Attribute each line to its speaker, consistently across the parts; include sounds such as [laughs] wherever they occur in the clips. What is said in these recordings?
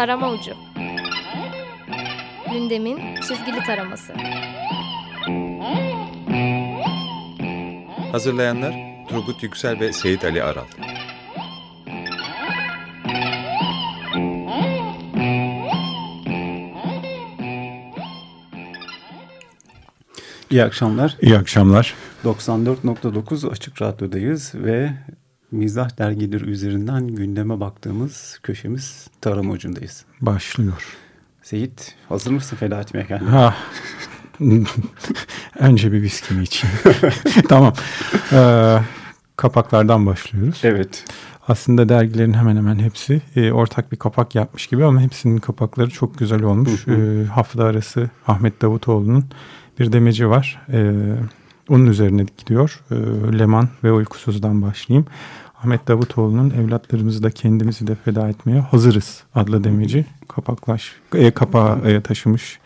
Speaker 1: Tarama Ucu Gündemin çizgili taraması
Speaker 2: Hazırlayanlar Turgut Yüksel ve Seyit Ali Aral
Speaker 3: İyi akşamlar.
Speaker 4: İyi akşamlar.
Speaker 3: 94.9 Açık Radyo'dayız ve Mizah dergileri üzerinden gündeme baktığımız köşemiz tarım ucundayız.
Speaker 4: Başlıyor.
Speaker 3: Seyit hazır mısın feda etmeye kendini?
Speaker 4: Ha. [laughs] Önce bir viskimi içeyim. [laughs] tamam. Ee, kapaklardan başlıyoruz.
Speaker 3: Evet.
Speaker 4: Aslında dergilerin hemen hemen hepsi e, ortak bir kapak yapmış gibi ama hepsinin kapakları çok güzel olmuş. E, hafta arası Ahmet Davutoğlu'nun bir demeci var. E, onun üzerine gidiyor. E, Leman ve Uykusuz'dan başlayayım. Ahmet Davutoğlu'nun evlatlarımızı da kendimizi de feda etmeye hazırız adlı demeci kapaklaş e, kapağı e, taşımış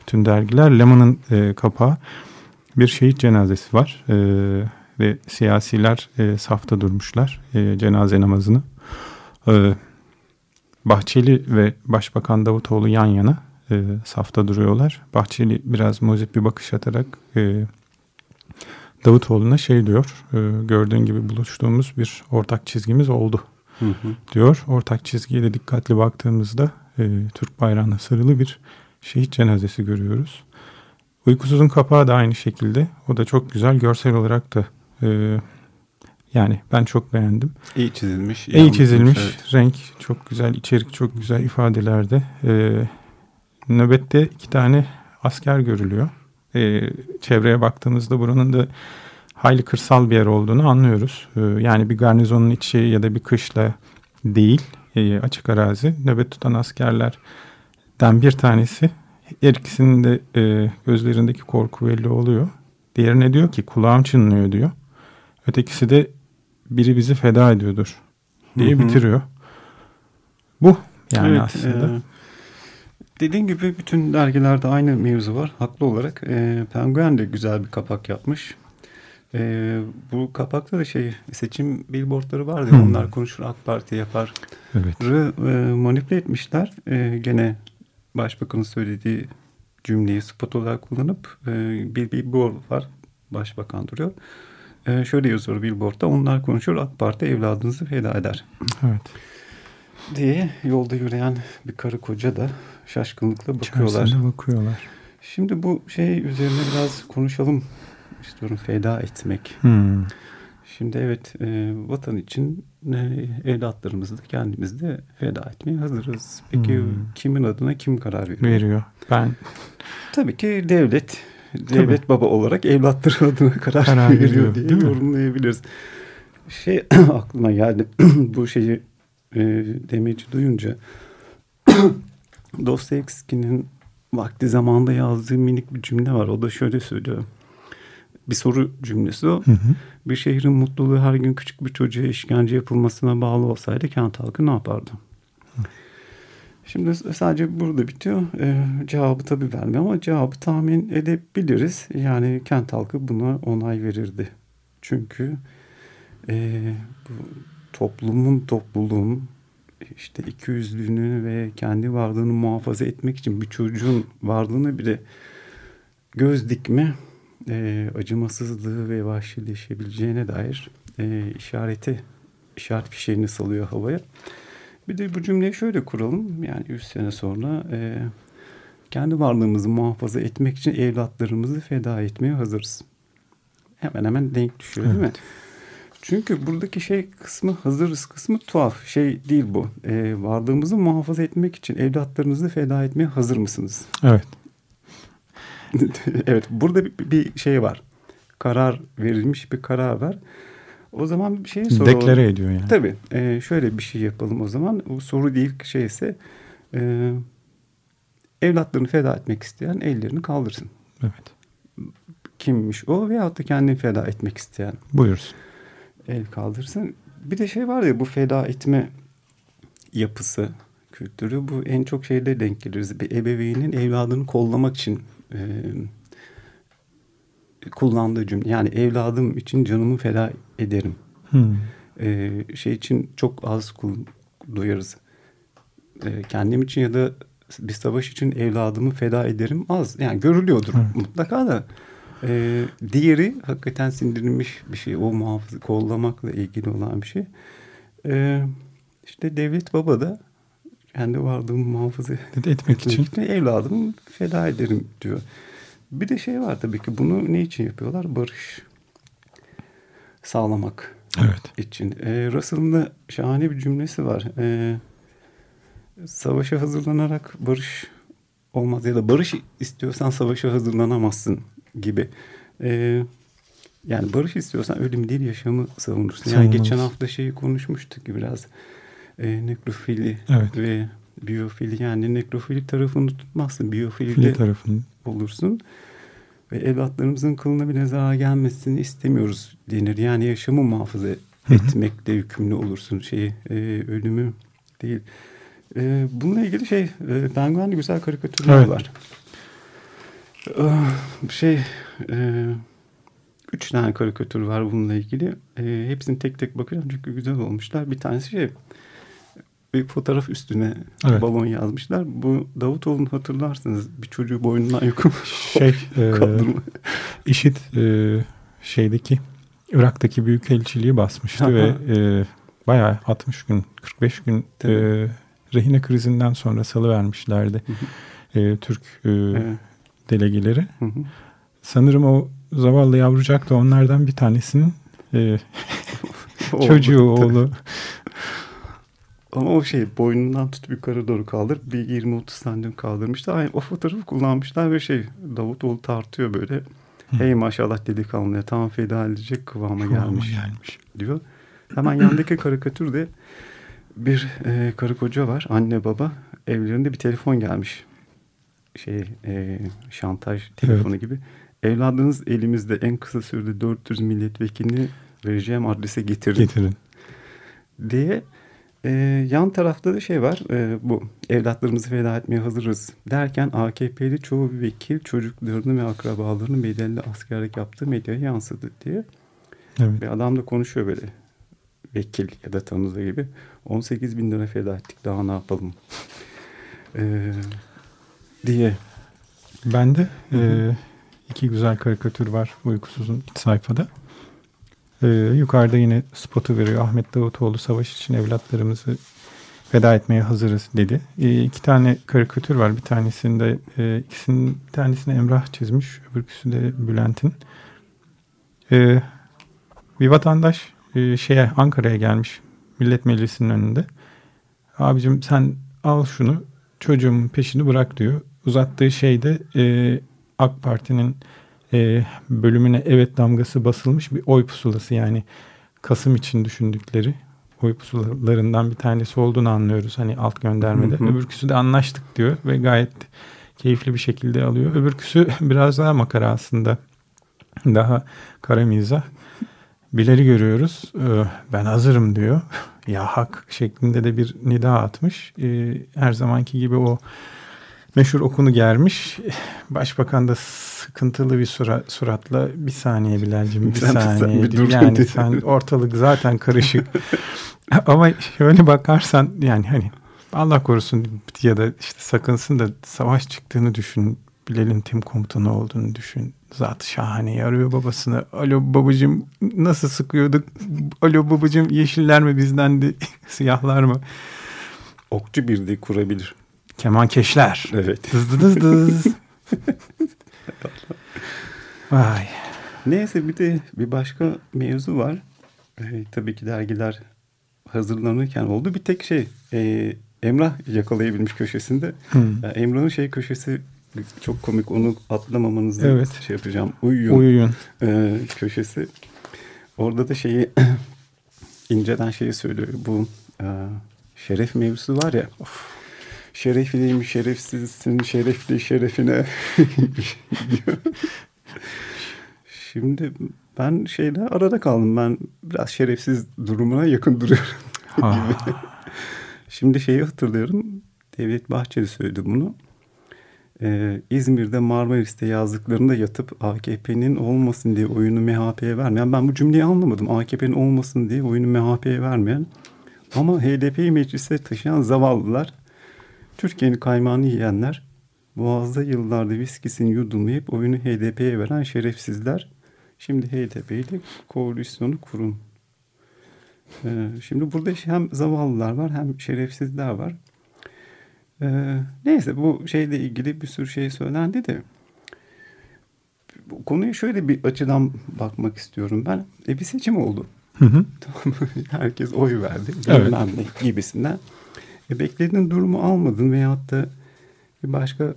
Speaker 4: bütün dergiler. Leman'ın e, kapağı bir şehit cenazesi var e, ve siyasiler e, safta durmuşlar e, cenaze namazını. E, Bahçeli ve Başbakan Davutoğlu yan yana e, safta duruyorlar. Bahçeli biraz muzip bir bakış atarak e, Davutoğlu'na şey diyor. E, gördüğün gibi buluştuğumuz bir ortak çizgimiz oldu
Speaker 3: Hı hı.
Speaker 4: diyor. Ortak çizgiye de dikkatli baktığımızda e, Türk bayrağına sarılı bir şehit cenazesi görüyoruz. Uykusuzun kapağı da aynı şekilde. O da çok güzel görsel olarak da e, yani ben çok beğendim.
Speaker 3: İyi çizilmiş.
Speaker 4: İyi,
Speaker 3: iyi
Speaker 4: çizilmiş.
Speaker 3: evet.
Speaker 4: Renk çok güzel, içerik çok güzel ifadelerde. E, nöbette iki tane asker görülüyor. E, çevreye baktığımızda buranın da hayli kırsal bir yer olduğunu anlıyoruz. E, yani bir garnizonun içi ya da bir kışla değil e, açık arazi. Nöbet tutan askerlerden bir tanesi her ikisinin de e, gözlerindeki korku belli oluyor. Diğerine diyor ki kulağım çınlıyor diyor. Ötekisi de biri bizi feda ediyordur diye bitiriyor. Bu yani
Speaker 3: Evet,
Speaker 4: aslında.
Speaker 3: e, dediğin gibi bütün dergilerde aynı mevzu var. Haklı olarak. E, Penguen de güzel bir kapak yapmış. E, bu kapakta da şey seçim billboardları vardı.
Speaker 4: Hmm.
Speaker 3: Onlar konuşur AK Parti yapar.
Speaker 4: Evet.
Speaker 3: Rı, e, manipüle etmişler. E, gene başbakanın söylediği cümleyi spot olarak kullanıp e, bir billboard var. Başbakan duruyor. E, şöyle yazıyor billboardda. Onlar konuşur AK Parti evladınızı feda eder.
Speaker 4: Evet.
Speaker 3: Diye yolda yürüyen bir karı koca da şaşkınlıkla bakıyorlar.
Speaker 4: İçerisine bakıyorlar.
Speaker 3: Şimdi bu şey üzerine biraz konuşalım istiyorum. Feda etmek.
Speaker 4: Hmm.
Speaker 3: Şimdi evet e, vatan için e, evlatlarımızı da kendimiz de feda etmeye hazırız. Peki
Speaker 4: Hmm.
Speaker 3: kimin adına kim karar veriyor?
Speaker 4: Veriyor. Ben
Speaker 3: Tabii ki devlet. Devlet baba olarak evlatları [laughs] adına karar,
Speaker 4: Karar
Speaker 3: veriyor,
Speaker 4: veriyor,
Speaker 3: diye
Speaker 4: değil mi?
Speaker 3: yorumlayabiliriz. Şey [clears throat] aklıma geldi. [clears throat] bu şeyi e, demeci duyunca [clears throat] Dostoyevski'nin vakti zamanında yazdığı minik bir cümle var. O da şöyle söylüyor. Bir soru cümlesi o.
Speaker 4: Hı hı.
Speaker 3: Bir şehrin mutluluğu her gün küçük bir çocuğa işkence yapılmasına bağlı olsaydı kent halkı ne yapardı? Şimdi sadece burada bitiyor. Ee, cevabı tabii vermiyor ama cevabı tahmin edebiliriz. Yani kent halkı buna onay verirdi. Çünkü e, bu toplumun, topluluğun işte ikiyüzlülüğünü ve kendi varlığını muhafaza etmek için bir çocuğun varlığını bile göz dikme e, acımasızlığı ve vahşileşebileceğine dair e, işareti işaret fişeğini salıyor havaya. Bir de bu cümleyi şöyle kuralım. Yani 100 sene sonra e, kendi varlığımızı muhafaza etmek için evlatlarımızı feda etmeye hazırız. Hemen hemen denk düşüyor değil mi? Çünkü buradaki şey kısmı hazırız kısmı tuhaf. Şey değil bu. E, varlığımızı muhafaza etmek için evlatlarınızı feda etmeye hazır mısınız?
Speaker 4: evet. [laughs]
Speaker 3: evet burada bir, bir şey var. Karar verilmiş bir karar var. O zaman bir şey soralım.
Speaker 4: Deklare ediyor yani.
Speaker 3: Tabii. e, şöyle bir şey yapalım o zaman. O soru değil şeyse e, evlatlarını feda etmek isteyen ellerini kaldırsın.
Speaker 4: Evet.
Speaker 3: Kimmiş o veyahut da kendini feda etmek isteyen
Speaker 4: Buyursun.
Speaker 3: El kaldırsın. Bir de şey var ya bu feda etme yapısı, kültürü bu en çok şeyde denk geliriz. Bir ebeveynin evladını kollamak için e, kullandığı cümle. Yani evladım için canımı feda ederim.
Speaker 4: Hmm.
Speaker 3: e, şey için çok az duyarız. e, kendim için ya da bir savaş için evladımı feda ederim az. Yani görülüyordur
Speaker 4: Evet.
Speaker 3: mutlaka da. E, diğeri hakikaten sindirilmiş bir şey. O muhafızı kollamakla ilgili olan bir şey. E, işte devlet baba da kendi varlığımı muhafaza [laughs]
Speaker 4: Etmek için.
Speaker 3: evladımı feda ederim diyor. Bir de şey var tabii ki bunu ne için yapıyorlar? Barış sağlamak
Speaker 4: Evet.
Speaker 3: için. E, Russell'ın da şahane bir cümlesi var. E, savaşa hazırlanarak barış olmaz ya da barış istiyorsan savaşa hazırlanamazsın gibi. E, yani barış istiyorsan ölüm değil yaşamı savunursun. Yani geçen hafta şeyi konuşmuştuk biraz e, nekrofili
Speaker 4: Evet.
Speaker 3: ve biyofili yani nekrofili tarafını tutmazsın. Biyofili
Speaker 4: tarafının.
Speaker 3: olursun. Ve evlatlarımızın kılına bile zarar gelmesini istemiyoruz denir. Yani yaşamı muhafaza etmekle yükümlü olursun. Şeyi, e, ölümü değil. E, bununla ilgili şey, e, Penguin'de güzel karikatürler
Speaker 4: Evet.
Speaker 3: var. Ah, şey, e, üç tane karikatür var bununla ilgili. E, hepsini tek tek bakacağım çünkü güzel olmuşlar. Bir tanesi şey, bir fotoğraf üstüne
Speaker 4: Evet.
Speaker 3: balon yazmışlar. Bu Davutoğlu'nu hatırlarsınız. Bir çocuğu boynundan yukum
Speaker 4: Şey, [laughs] e. IŞİD e, şeydeki Irak'taki büyükelçiliği basmıştı ve e, bayağı 60 gün 45 gün
Speaker 3: Tabii.
Speaker 4: e, rehine krizinden sonra salı vermişlerdi e, Türk e,
Speaker 3: Evet.
Speaker 4: Delegeleri.
Speaker 3: Hı hı.
Speaker 4: Sanırım o zavallı yavrucak da onlardan bir tanesinin e, [laughs] çocuğu oğlu. [laughs]
Speaker 3: Ama o şey boynundan tutup yukarı doğru kaldır. Bir 20-30 santim kaldırmışlar. Aynı o fotoğrafı kullanmışlar ve şey Davutoğlu tartıyor böyle. Hey maşallah delikanlıya tam feda edecek kıvama gelmiş,
Speaker 4: gelmiş.
Speaker 3: diyor. Hemen yandaki karikatürde bir e, karı koca var. Anne baba. Evlerinde bir telefon gelmiş. Şey e, şantaj telefonu gibi. Evladınız elimizde en kısa sürede 400 milletvekilini vereceğim adrese getirin.
Speaker 4: Getirin.
Speaker 3: diye e, yan tarafta da şey var e, bu evlatlarımızı feda etmeye hazırız derken AKP'li çoğu vekil çocuklarını ve akrabalarını bedelli askerlik yaptığı medyaya yansıdı diye.
Speaker 4: Evet.
Speaker 3: Ve adam da konuşuyor böyle vekil ya da tanıdığı gibi 18 bin lira feda ettik daha ne yapalım [laughs] E, diye.
Speaker 4: Bende e, iki güzel karikatür var uykusuzun iç sayfada. E, yukarıda yine spotu veriyor. Ahmet Davutoğlu savaş için evlatlarımızı feda etmeye hazırız dedi. E, iki tane karikatür var. Bir tanesinde e, ikisinin bir tanesini Emrah çizmiş. Öbürküsü de Bülent'in. E, bir vatandaş e, şeye Ankara'ya gelmiş. Millet Meclisi'nin önünde. Abicim sen al şunu çocuğumun peşini bırak diyor. Uzattığı şey de e, AK Parti'nin e, bölümüne evet damgası basılmış bir oy pusulası yani Kasım için düşündükleri oy pusulalarından bir tanesi olduğunu anlıyoruz hani alt göndermede.
Speaker 3: Hı hı.
Speaker 4: Öbürküsü de anlaştık diyor ve gayet keyifli bir şekilde alıyor. Öbürküsü biraz daha makara aslında. Daha kara mizah. Bileri görüyoruz. Ee, Ben hazırım diyor. [laughs] Ya hak şeklinde de bir nida atmış. Ee, Her zamanki gibi o meşhur okunu germiş. Başbakan da sıkıntılı bir sura- suratla bir saniye Bilal'cim bir [laughs]
Speaker 3: Sen-
Speaker 4: saniye.
Speaker 3: bir dur
Speaker 4: yani
Speaker 3: diyor.
Speaker 4: sen ortalık zaten karışık. [laughs] Ama şöyle bakarsan yani hani Allah korusun ya da işte sakınsın da savaş çıktığını düşün. Bilal'in tim komutanı olduğunu düşün. Zat şahane arıyor babasını. Alo babacığım nasıl sıkıyorduk? Alo babacığım yeşiller mi bizdendi? [laughs] Siyahlar mı?
Speaker 3: Okçu birliği kurabilir.
Speaker 4: Keman keşler.
Speaker 3: Evet.
Speaker 4: Dız dız dız. [laughs] Vay.
Speaker 3: Neyse bir de bir başka mevzu var. Ee, tabii ki dergiler hazırlanırken oldu. Bir tek şey e, Emrah yakalayabilmiş köşesinde.
Speaker 4: Hmm.
Speaker 3: Ya Emrah'ın şey köşesi çok komik. Onu atlamamanızı
Speaker 4: Evet.
Speaker 3: şey yapacağım. Uyuyun
Speaker 4: Uyuyun.
Speaker 3: e, köşesi. Orada da şeyi [clears throat] inceden şeyi söylüyor. Bu e, şeref mevzusu var ya. Of, şerefliyim, şerefsizsin, şerefli şerefine [laughs] diyor. Şimdi ben şeyde arada kaldım. Ben biraz şerefsiz durumuna yakın duruyorum.
Speaker 4: Ha. [laughs]
Speaker 3: Şimdi şeyi hatırlıyorum. Devlet Bahçeli söyledi bunu. Ee, İzmir'de Marmaris'te yazdıklarında yatıp AKP'nin olmasın diye oyunu MHP'ye vermeyen. Ben bu cümleyi anlamadım. AKP'nin olmasın diye oyunu MHP'ye vermeyen. Ama HDP'yi meclise taşıyan zavallılar Türkiye'nin kaymağını yiyenler, Boğaz'da yıllarda viskisini yudumlayıp oyunu HDP'ye veren şerefsizler, şimdi HDP ile koalisyonu kurun. Ee, şimdi burada hem zavallılar var hem şerefsizler var. Ee, neyse bu şeyle ilgili bir sürü şey söylendi de bu konuya şöyle bir açıdan bakmak istiyorum ben. E bir seçim oldu.
Speaker 4: Hı hı. [laughs]
Speaker 3: Herkes oy verdi.
Speaker 4: Evet.
Speaker 3: Bilmem ne gibisinden. E beklediğin durumu almadın veyahut da bir başka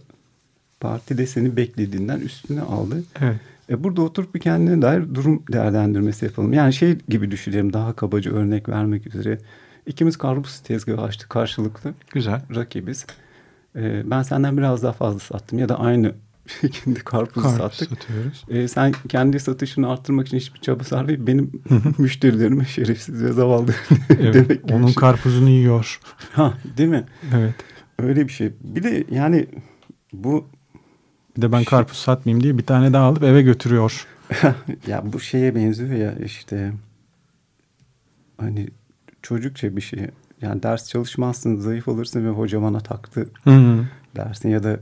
Speaker 3: parti de seni beklediğinden üstüne aldı.
Speaker 4: Evet.
Speaker 3: E burada oturup bir kendine dair durum değerlendirmesi yapalım. Yani şey gibi düşünelim daha kabaca örnek vermek üzere. İkimiz karpuz tezgahı açtık karşılıklı.
Speaker 4: Güzel.
Speaker 3: Rakibiz. E, ben senden biraz daha fazla sattım ya da aynı [laughs] şekilde karpuzu
Speaker 4: Karpuz
Speaker 3: sattık.
Speaker 4: satıyoruz.
Speaker 3: E, sen kendi satışını arttırmak için hiçbir çaba sarf et. Benim müşterilerime şerefsiz ve zavallı [laughs]
Speaker 4: Evet,
Speaker 3: demek
Speaker 4: onun
Speaker 3: şey.
Speaker 4: karpuzunu yiyor.
Speaker 3: Ha, değil mi?
Speaker 4: Evet.
Speaker 3: Öyle bir şey. Bir de yani bu
Speaker 4: Bir de ben karpuz satmayayım diye bir tane daha alıp eve götürüyor. [laughs]
Speaker 3: ya bu şeye benziyor ya işte hani çocukça bir şey. Yani ders çalışmazsın, zayıf olursun ve hoca bana taktı
Speaker 4: Hı.
Speaker 3: dersin ya da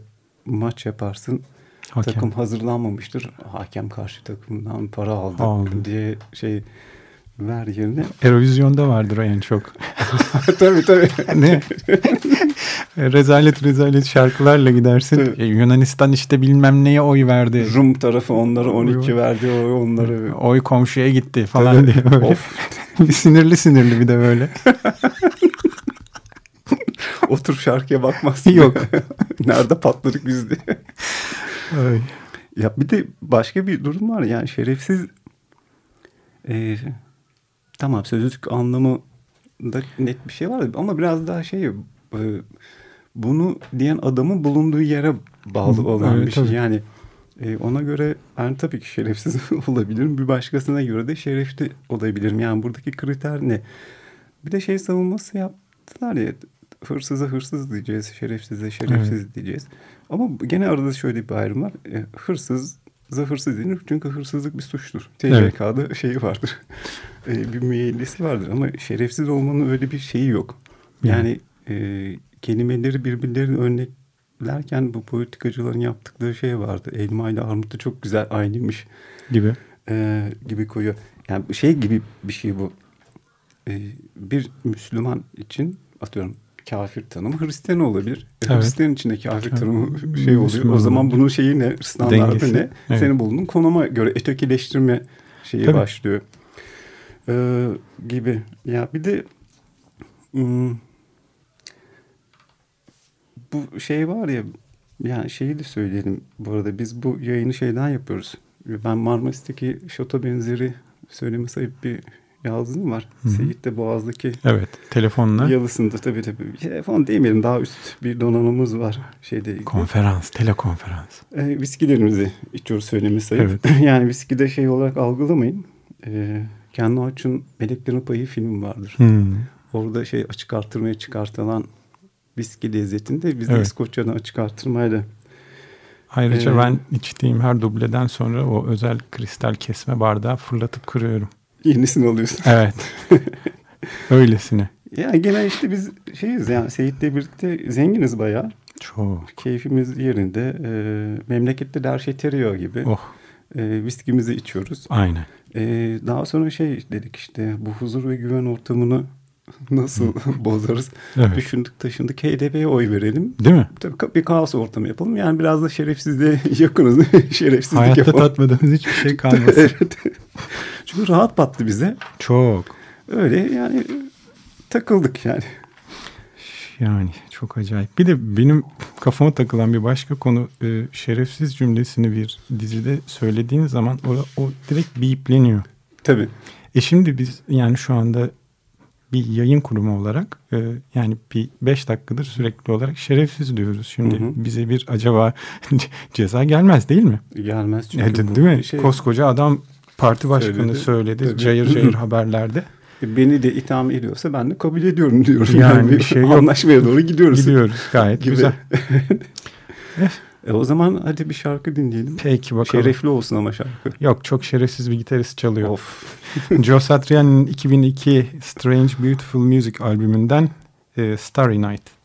Speaker 3: maç yaparsın.
Speaker 4: Hakem.
Speaker 3: Takım hazırlanmamıştır. Hakem karşı takımdan para aldı,
Speaker 4: Aldı.
Speaker 3: diye şey ver yerine.
Speaker 4: Eurovizyonda vardır en çok. [laughs]
Speaker 3: tabii tabii.
Speaker 4: ne? rezalet rezalet şarkılarla gidersin.
Speaker 3: Tabii.
Speaker 4: E, Yunanistan işte bilmem neye oy verdi.
Speaker 3: Rum tarafı onlara 12 verdi, o onları
Speaker 4: Oy komşuya gitti falan
Speaker 3: Tabii.
Speaker 4: diye böyle.
Speaker 3: Of. [laughs]
Speaker 4: sinirli sinirli bir de böyle. [laughs]
Speaker 3: otur şarkıya bakmazsın.
Speaker 4: Yok. [laughs]
Speaker 3: Nerede patladık biz diye.
Speaker 4: Ay.
Speaker 3: Ya bir de başka bir durum var yani şerefsiz e, tamam sözlük anlamında net bir şey var ama biraz daha şey e, bunu diyen adamın bulunduğu yere bağlı olan
Speaker 4: evet,
Speaker 3: bir şey.
Speaker 4: tabii.
Speaker 3: Yani e, ona göre ben tabii ki şerefsiz [laughs] olabilirim. Bir başkasına göre de şerefli olabilirim. Yani buradaki kriter ne? Bir de şey savunması yaptılar ya hırsıza hırsız diyeceğiz, şerefsize şerefsiz diyeceğiz. Ama gene arada şöyle bir ayrım var. E, hırsız hırsız denir çünkü hırsızlık bir suçtur.
Speaker 4: Evet.
Speaker 3: TCK'da şeyi vardır. [laughs] E, bir müeyyidesi vardır ama şerefsiz olmanın öyle bir şeyi yok. Yani e, kelimeleri birbirlerine örneklerken bu politikacıların yaptıkları şey vardı. Elma ile armutu çok güzel aynıymış
Speaker 4: gibi.
Speaker 3: e, gibi koyuyor. Yani şey gibi bir şey bu. E, bir Müslüman için atıyorum kafir tanımı Hristiyan olabilir. E,
Speaker 4: Evet.
Speaker 3: Hristiyan içinde kafir
Speaker 4: Kafir,
Speaker 3: tanımı şey oluyor.
Speaker 4: Müslüman
Speaker 3: O zaman bunun şeyi ne? Standartı
Speaker 4: Dengesi,
Speaker 3: ne?
Speaker 4: evet.
Speaker 3: Senin bulunduğun konuma göre ötekileştirme şeyi
Speaker 4: Tabii.
Speaker 3: başlıyor. E, gibi. Ya bir de hmm, bu şey var ya yani şeyi de söyleyelim bu arada biz bu yayını şeyden yapıyoruz. Ben Marmaris'teki şato benzeri söyleme sayıp bir yazdım var.
Speaker 4: Hı hı.
Speaker 3: Seyit de Boğaz'daki
Speaker 4: Evet. Telefonla.
Speaker 3: yalısında tabii tabii. Telefon demeyelim daha üst bir donanımız var şeyde.
Speaker 4: Konferans. Telekonferans.
Speaker 3: E, viskilerimizi içiyoruz söyleme sayıp.
Speaker 4: Evet. [laughs]
Speaker 3: yani viski de şey olarak algılamayın. E, Ken Loach'un Meleklerin Payı filmi vardır.
Speaker 4: Hmm.
Speaker 3: Orada şey açık artırmaya çıkartılan viski lezzetinde bizde
Speaker 4: Evet.
Speaker 3: İskoçya'dan açık artırmayla
Speaker 4: Ayrıca
Speaker 3: Ee,
Speaker 4: ben içtiğim her dubleden sonra o özel kristal kesme bardağı fırlatıp kırıyorum.
Speaker 3: Yenisini alıyorsun.
Speaker 4: Evet. [laughs] Öylesine.
Speaker 3: Yani gene işte biz şeyiz yani Seyit'le birlikte zenginiz bayağı.
Speaker 4: Çok.
Speaker 3: Keyfimiz yerinde. E, memlekette de her şey teriyor gibi.
Speaker 4: Oh.
Speaker 3: E, viskimizi içiyoruz.
Speaker 4: Aynen.
Speaker 3: E, daha sonra şey dedik işte bu huzur ve güven ortamını [laughs] nasıl [laughs] bozarız?
Speaker 4: Evet.
Speaker 3: Düşündük taşındık HDP'ye oy verelim.
Speaker 4: Değil mi?
Speaker 3: Tabii bir kaos ortamı yapalım. Yani biraz da şerefsizliğe [laughs] yakınız. Şerefsizlik
Speaker 4: Hayatta
Speaker 3: yapalım.
Speaker 4: tatmadığımız hiçbir şey kalmasın.
Speaker 3: evet. Çünkü rahat battı bize.
Speaker 4: Çok.
Speaker 3: Öyle yani takıldık yani.
Speaker 4: Yani çok acayip. Bir de benim kafama takılan bir başka konu e, şerefsiz cümlesini bir dizide söylediğin zaman o, o direkt biipleniyor.
Speaker 3: Tabii.
Speaker 4: E şimdi biz yani şu anda bir yayın kurumu olarak e, yani bir beş dakikadır sürekli olarak şerefsiz diyoruz. Şimdi
Speaker 3: Hı hı.
Speaker 4: bize bir acaba [laughs] ceza gelmez değil mi?
Speaker 3: Gelmez çünkü.
Speaker 4: Evet,
Speaker 3: bu
Speaker 4: değil mi?
Speaker 3: Şey,
Speaker 4: Koskoca adam parti başkanı
Speaker 3: Söyledi.
Speaker 4: söyledi.
Speaker 3: Tabii.
Speaker 4: Cayır [clears throat] cayır haberlerde.
Speaker 3: beni de itham ediyorsa ben de kabul ediyorum diyorum.
Speaker 4: Yani bir şey yok.
Speaker 3: Anlaşmaya doğru gidiyoruz.
Speaker 4: Gidiyoruz gayet
Speaker 3: Gibi.
Speaker 4: güzel. [laughs]
Speaker 3: E o zaman hadi bir şarkı dinleyelim.
Speaker 4: Peki bakalım.
Speaker 3: Şerefli olsun ama şarkı.
Speaker 4: Yok çok şerefsiz bir gitarist çalıyor.
Speaker 3: Of. [laughs]
Speaker 4: Joe Satriani'nin 2002 Strange Beautiful Music albümünden e, Starry Night.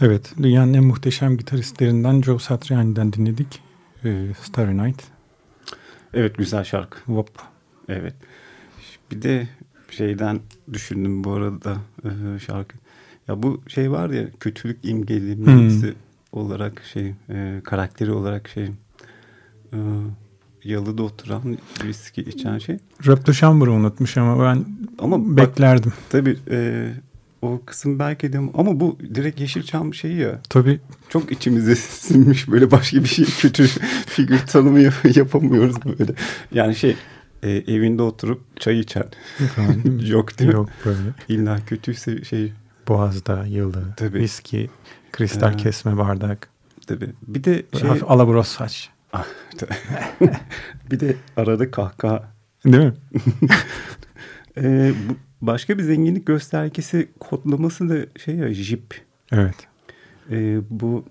Speaker 4: Evet, dünyanın en muhteşem gitaristlerinden Joe Satriani'den dinledik. Ee, Starry Night.
Speaker 3: Evet güzel şarkı.
Speaker 4: Wop.
Speaker 3: Evet. Bir de şeyden düşündüm bu arada e, şarkı. Ya bu şey var ya kötülük imgelemesi
Speaker 4: Hmm.
Speaker 3: olarak şey e, karakteri olarak şey e, yalıda oturan viski içen şey.
Speaker 4: De Chamber'ı unutmuş ama ben
Speaker 3: Ama bak
Speaker 4: beklerdim.
Speaker 3: tabii e, o kısım belki de ama bu direkt Yeşilçam şeyi ya
Speaker 4: Tabii
Speaker 3: çok içimize sinmiş böyle başka bir şey kötü figür tanımı yap- yapamıyoruz böyle. Yani şey e, evinde oturup çay içen
Speaker 4: efendim,
Speaker 3: yok değil mi?
Speaker 4: yok böyle.
Speaker 3: İlla kötüyse şey
Speaker 4: Boğaz'da yılı,
Speaker 3: Tabii.
Speaker 4: viski, kristal
Speaker 3: Ha.
Speaker 4: kesme bardak,
Speaker 3: tabii. Bir de
Speaker 4: şey,
Speaker 3: şey
Speaker 4: hafif alabros saç. [laughs]
Speaker 3: bir de arada kahkaha.
Speaker 4: Değil mi? [laughs]
Speaker 3: E, bu başka bir zenginlik göstergesi kodlaması da şey ya jip.
Speaker 4: Evet.
Speaker 3: E, bu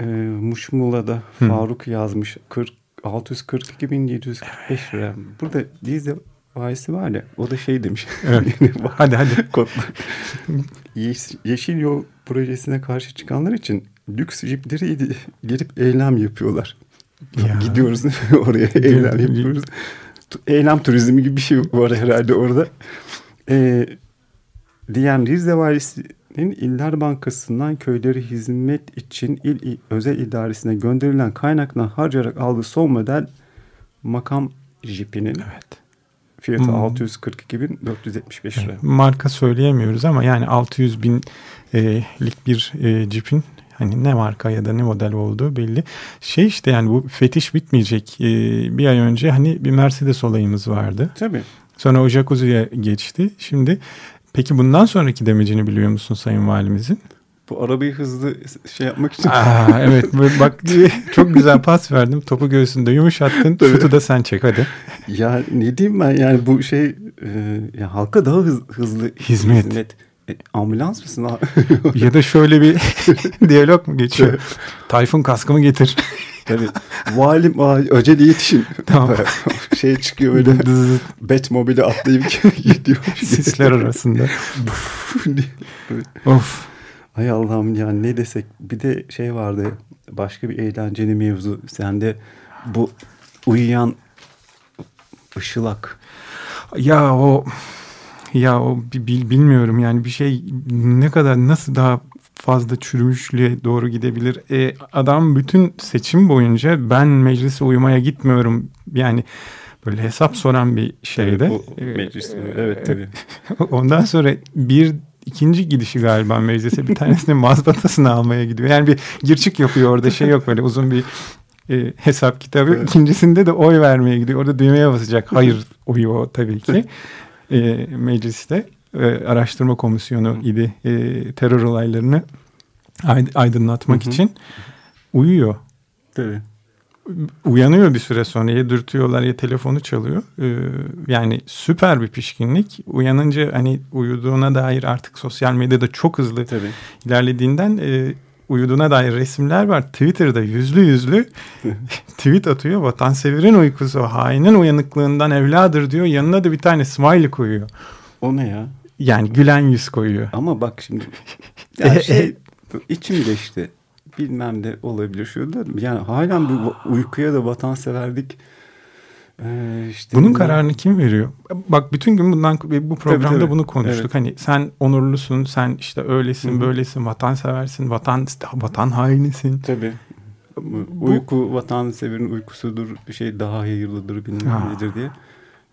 Speaker 3: e, Muşmula'da
Speaker 4: Hı.
Speaker 3: Faruk yazmış 40 642.745 lira. Burada Dize Vaysi var ya o da şey demiş.
Speaker 4: Evet. [laughs] Hadi hadi. [laughs]
Speaker 3: Yeş- Yeşil Yol projesine karşı çıkanlar için lüks jipleri gelip eylem yapıyorlar.
Speaker 4: Ya.
Speaker 3: Gidiyoruz [laughs] oraya eylem yapıyoruz. Eylem turizmi gibi bir şey var herhalde orada. Ee, diyen Rize Valisi'nin İller Bankası'ndan köyleri hizmet için il, özel idaresine gönderilen kaynaktan harcayarak aldığı son model makam jipinin
Speaker 4: Evet.
Speaker 3: fiyatı
Speaker 4: Hmm.
Speaker 3: 642.475 lira.
Speaker 4: Marka söyleyemiyoruz ama yani 600 binlik bir e, cipin hani ne marka ya da ne model olduğu belli. Şey işte yani bu fetiş bitmeyecek. E, bir ay önce hani bir Mercedes olayımız vardı.
Speaker 3: Tabii.
Speaker 4: Sonra o jacuzziye geçti. Şimdi peki bundan sonraki demecini biliyor musun Sayın Valimizin?
Speaker 3: Bu arabayı hızlı şey yapmak için
Speaker 4: Aa, evet bak [laughs] çok güzel pas verdim. Topu göğsünde yumuşattın. Şutu da sen çek hadi.
Speaker 3: Ya ne diyeyim ben yani bu şey e, ya halka daha hız- hızlı
Speaker 4: Hizmet.
Speaker 3: E, ambulans mısın abi?
Speaker 4: Ya da şöyle bir diyalog mu geçiyor? Tayfun kaskımı getir.
Speaker 3: Tabii. Valim acele yetişin.
Speaker 4: Tamam.
Speaker 3: şey çıkıyor öyle Batmobile'e atlayıp gidiyor.
Speaker 4: Sisler arasında. Of.
Speaker 3: Hay Allah'ım ya ne desek. Bir de şey vardı başka bir eğlenceli mevzu. Sende bu uyuyan ışılak.
Speaker 4: Ya o ya o bi- bil- bilmiyorum yani bir şey ne kadar nasıl daha fazla çürümüşlüğe doğru gidebilir. E, adam bütün seçim boyunca ben meclise uyumaya gitmiyorum yani böyle hesap soran bir şeyde.
Speaker 3: Bu meclis. Evet tabii. [laughs]
Speaker 4: Ondan sonra bir ikinci gidişi galiba meclise bir tanesini [laughs] mazbatasını almaya gidiyor. Yani bir gir çık yapıyor orada şey yok böyle uzun bir e, hesap kitabı.
Speaker 3: Evet.
Speaker 4: İkincisinde de oy vermeye gidiyor. Orada düğmeye basacak. Hayır oyu o tabii ki. [laughs] E, mecliste e, araştırma komisyonu idi e, terör olaylarını ay- aydınlatmak
Speaker 3: Hı hı.
Speaker 4: için uyuyor
Speaker 3: tabii.
Speaker 4: uyanıyor bir süre sonra ya dürtüyorlar ya telefonu çalıyor. Ee, yani süper bir pişkinlik. Uyanınca hani uyuduğuna dair artık sosyal medyada çok hızlı
Speaker 3: Tabii.
Speaker 4: ilerlediğinden e, uyuduğuna dair resimler var. Twitter'da yüzlü yüzlü [laughs] tweet atıyor. Vatanseverin uykusu hainin uyanıklığından evladır diyor. Yanına da bir tane smiley koyuyor.
Speaker 3: O ne ya?
Speaker 4: Yani gülen yüz koyuyor.
Speaker 3: Ama bak şimdi [laughs] ya şey içim geçti. Bilmem de olabilir şu da. Yani halen bu uykuya da vatanseverlik ee, işte
Speaker 4: Bunun
Speaker 3: bunlar-
Speaker 4: kararını kim veriyor? Bak bütün gün bundan bu programda
Speaker 3: tabii.
Speaker 4: bunu konuştuk.
Speaker 3: Evet.
Speaker 4: Hani sen onurlusun, sen işte öylesin,
Speaker 3: Hı hı.
Speaker 4: böylesin, vatanseversin, vatan vatan hainisin.
Speaker 3: Tabii.
Speaker 4: Bu-
Speaker 3: Uyku vatanseverin uykusudur. Bir şey daha hayırlıdır bilmem nedir diye.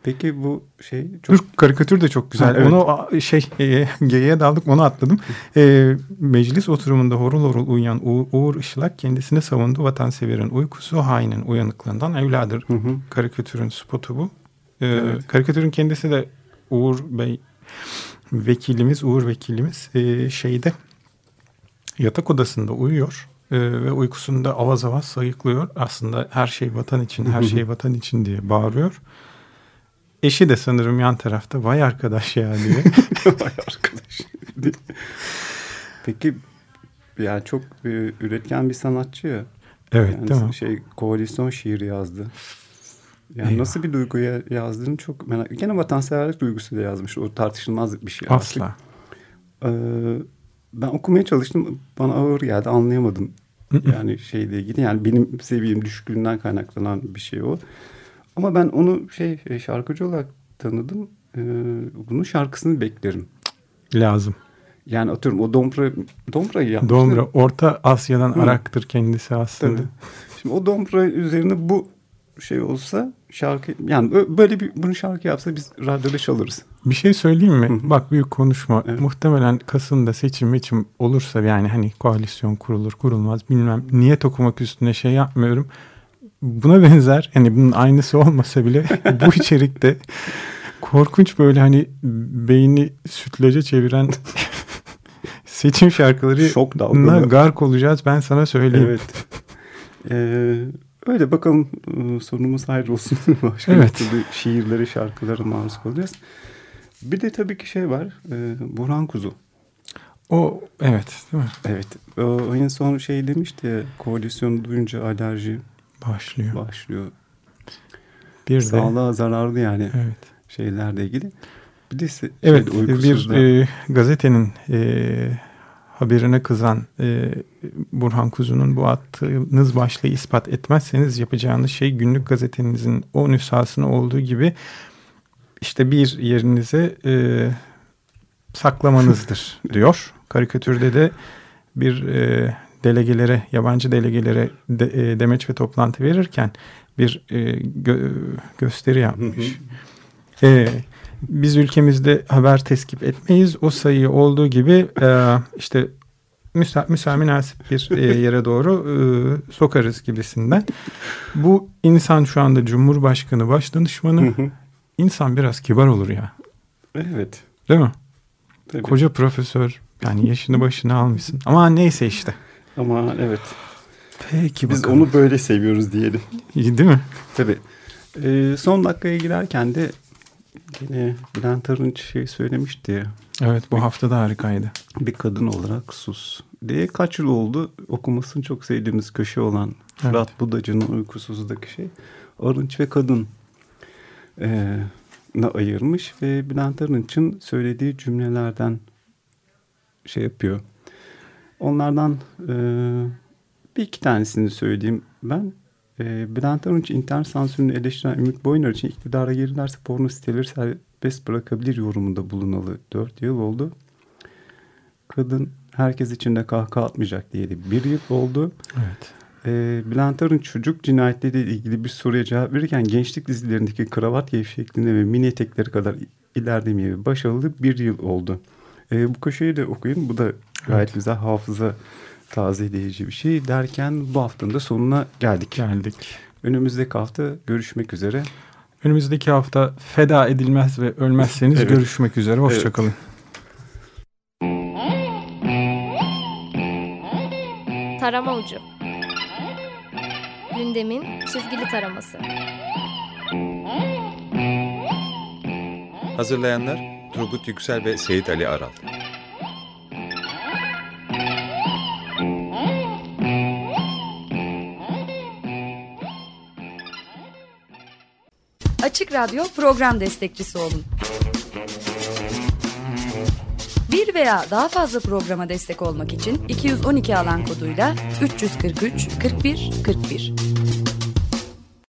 Speaker 3: Peki bu şey çok
Speaker 4: Dur karikatür de çok güzel.
Speaker 3: Ha, evet.
Speaker 4: Onu şey e, geyiğe daldık onu atladım. E, meclis oturumunda horul horul uyuyan U- Uğur Işılak kendisini savundu. Vatanseverin uykusu hainin uyanıklığından evladır.
Speaker 3: Hı hı.
Speaker 4: Karikatürün spotu bu. E,
Speaker 3: Evet.
Speaker 4: Karikatürün kendisi de Uğur Bey vekilimiz, Uğur vekilimiz e, şeyde yatak odasında uyuyor. E, ve uykusunda avaz avaz sayıklıyor. Aslında her şey vatan için, her şey vatan için diye bağırıyor. Eşi de sanırım yan tarafta vay arkadaş ya diye. [laughs]
Speaker 3: Vay arkadaş. [laughs] Peki yani çok e, üretken bir sanatçı ya.
Speaker 4: evet
Speaker 3: Yani
Speaker 4: değil mi?
Speaker 3: şey koalisyon şiiri yazdı. Yani
Speaker 4: Eyvah.
Speaker 3: nasıl bir duyguya yazdığını çok merak Gene vatanseverlik duygusuyla yazmış. O tartışılmaz bir şey. artık.
Speaker 4: Asla.
Speaker 3: Ee, ben okumaya çalıştım. Bana ağır geldi. Anlayamadım. yani şeyle ilgili. Yani benim seviyem düşüklüğünden kaynaklanan bir şey o. Ama ben onu şey e, şarkıcı olarak tanıdım. Ee, bunun şarkısını beklerim.
Speaker 4: Lazım.
Speaker 3: Yani atıyorum o Dombra, Dombra'yı yapmış.
Speaker 4: Dombra Orta Asya'dan
Speaker 3: Hı.
Speaker 4: Arak'tır kendisi aslında.
Speaker 3: Tabii. Şimdi o Dombra üzerine bu şey olsa şarkı yani böyle bir bunu şarkı yapsa biz radyoda çalarız.
Speaker 4: Bir şey söyleyeyim mi?
Speaker 3: Hı hı.
Speaker 4: Bak büyük konuşma.
Speaker 3: Evet.
Speaker 4: Muhtemelen Kasım'da seçim için olursa yani hani koalisyon kurulur kurulmaz bilmem. Niyet okumak üstüne şey yapmıyorum. Buna benzer hani bunun aynısı olmasa bile [laughs] bu içerikte korkunç böyle hani beyni sütlaca çeviren [laughs] seçim şarkıları
Speaker 3: Şok dalgalı.
Speaker 4: gark olacağız ben sana söyleyeyim.
Speaker 3: Evet. Ee, öyle bakalım e, sonumuz hayır olsun. [laughs] Başka
Speaker 4: Evet.
Speaker 3: türlü şiirlere, şarkılara maruz kalacağız. Bir de tabii ki şey var. E, Burhan Kuzu.
Speaker 4: O evet değil mi?
Speaker 3: Evet. O en son şey demişti ya, koalisyonu duyunca alerji
Speaker 4: Başlıyor.
Speaker 3: başlıyor.
Speaker 4: Bir de
Speaker 3: Sağlığa zararlı yani
Speaker 4: evet.
Speaker 3: şeylerle ilgili. Bir de se-
Speaker 4: Evet bir e, gazetenin e, haberine kızan e, Burhan Kuzu'nun bu attığınız başlığı ispat etmezseniz yapacağınız şey günlük gazetenizin o nüshasını olduğu gibi işte bir yerinize e, saklamanızdır [laughs] diyor. Karikatürde de bir e, delegelere, yabancı delegelere de, e, demeç ve toplantı verirken bir e, gö- gösteri yapmış. E, biz ülkemizde haber teskip etmeyiz. O sayıyı olduğu gibi e, işte müsa, müsamünasip bir e, yere doğru e, sokarız gibisinden. Bu insan şu anda Cumhurbaşkanı Başdanışmanı.
Speaker 3: Hı hı.
Speaker 4: İnsan biraz kibar olur ya.
Speaker 3: evet.
Speaker 4: Değil mi?
Speaker 3: Tabii.
Speaker 4: Koca profesör yani yaşını başına almışsın. Ama neyse işte.
Speaker 3: Ama evet.
Speaker 4: Peki
Speaker 3: Biz
Speaker 4: bakalım.
Speaker 3: onu böyle seviyoruz diyelim.
Speaker 4: İyi değil mi?
Speaker 3: Tabii. Ee, son dakikaya girerken de yine Bülent Arınç şey söylemişti.
Speaker 4: Evet bu hafta da harikaydı.
Speaker 3: Bir kadın olarak sus diye kaç yıl oldu okumasını çok sevdiğimiz köşe olan
Speaker 4: Evet.
Speaker 3: Fırat Budacı'nın uykusuzdaki şey. Arınç ve kadın e, ayırmış ve Bülent Arınç'ın söylediği cümlelerden şey yapıyor. Onlardan e, bir iki tanesini söyleyeyim ben. E, Bülent Arınç internet sansürünü eleştiren Ümit Boyner için iktidara gelirlerse porno siteleri serbest bırakabilir yorumunda bulunalı 4 yıl oldu. Kadın herkes içinde kahkaha atmayacak diye de bir yıl oldu.
Speaker 4: Evet.
Speaker 3: E, Bülent Arınç çocuk cinayetleriyle ilgili bir soruya cevap verirken gençlik dizilerindeki kravat gevşekliğine ve mini etekleri kadar ilerlemeye başarılı bir yıl oldu. E, bu köşeyi de okuyun. Bu da gayet
Speaker 4: Evet.
Speaker 3: güzel hafıza tazeleyici bir şey. Derken bu haftanın da sonuna geldik.
Speaker 4: Geldik.
Speaker 3: Önümüzdeki hafta görüşmek üzere.
Speaker 4: Önümüzdeki hafta feda edilmez ve ölmezseniz [laughs]
Speaker 3: Evet.
Speaker 4: görüşmek üzere. Hoşçakalın.
Speaker 1: Tarama ucu. Gündemin çizgili taraması.
Speaker 2: Hazırlayanlar Turgut Yüksel ve Seyit Ali Aral.
Speaker 5: Açık Radyo program destekçisi olun. Bir veya daha fazla programa destek olmak için 212 alan koduyla 343 41 41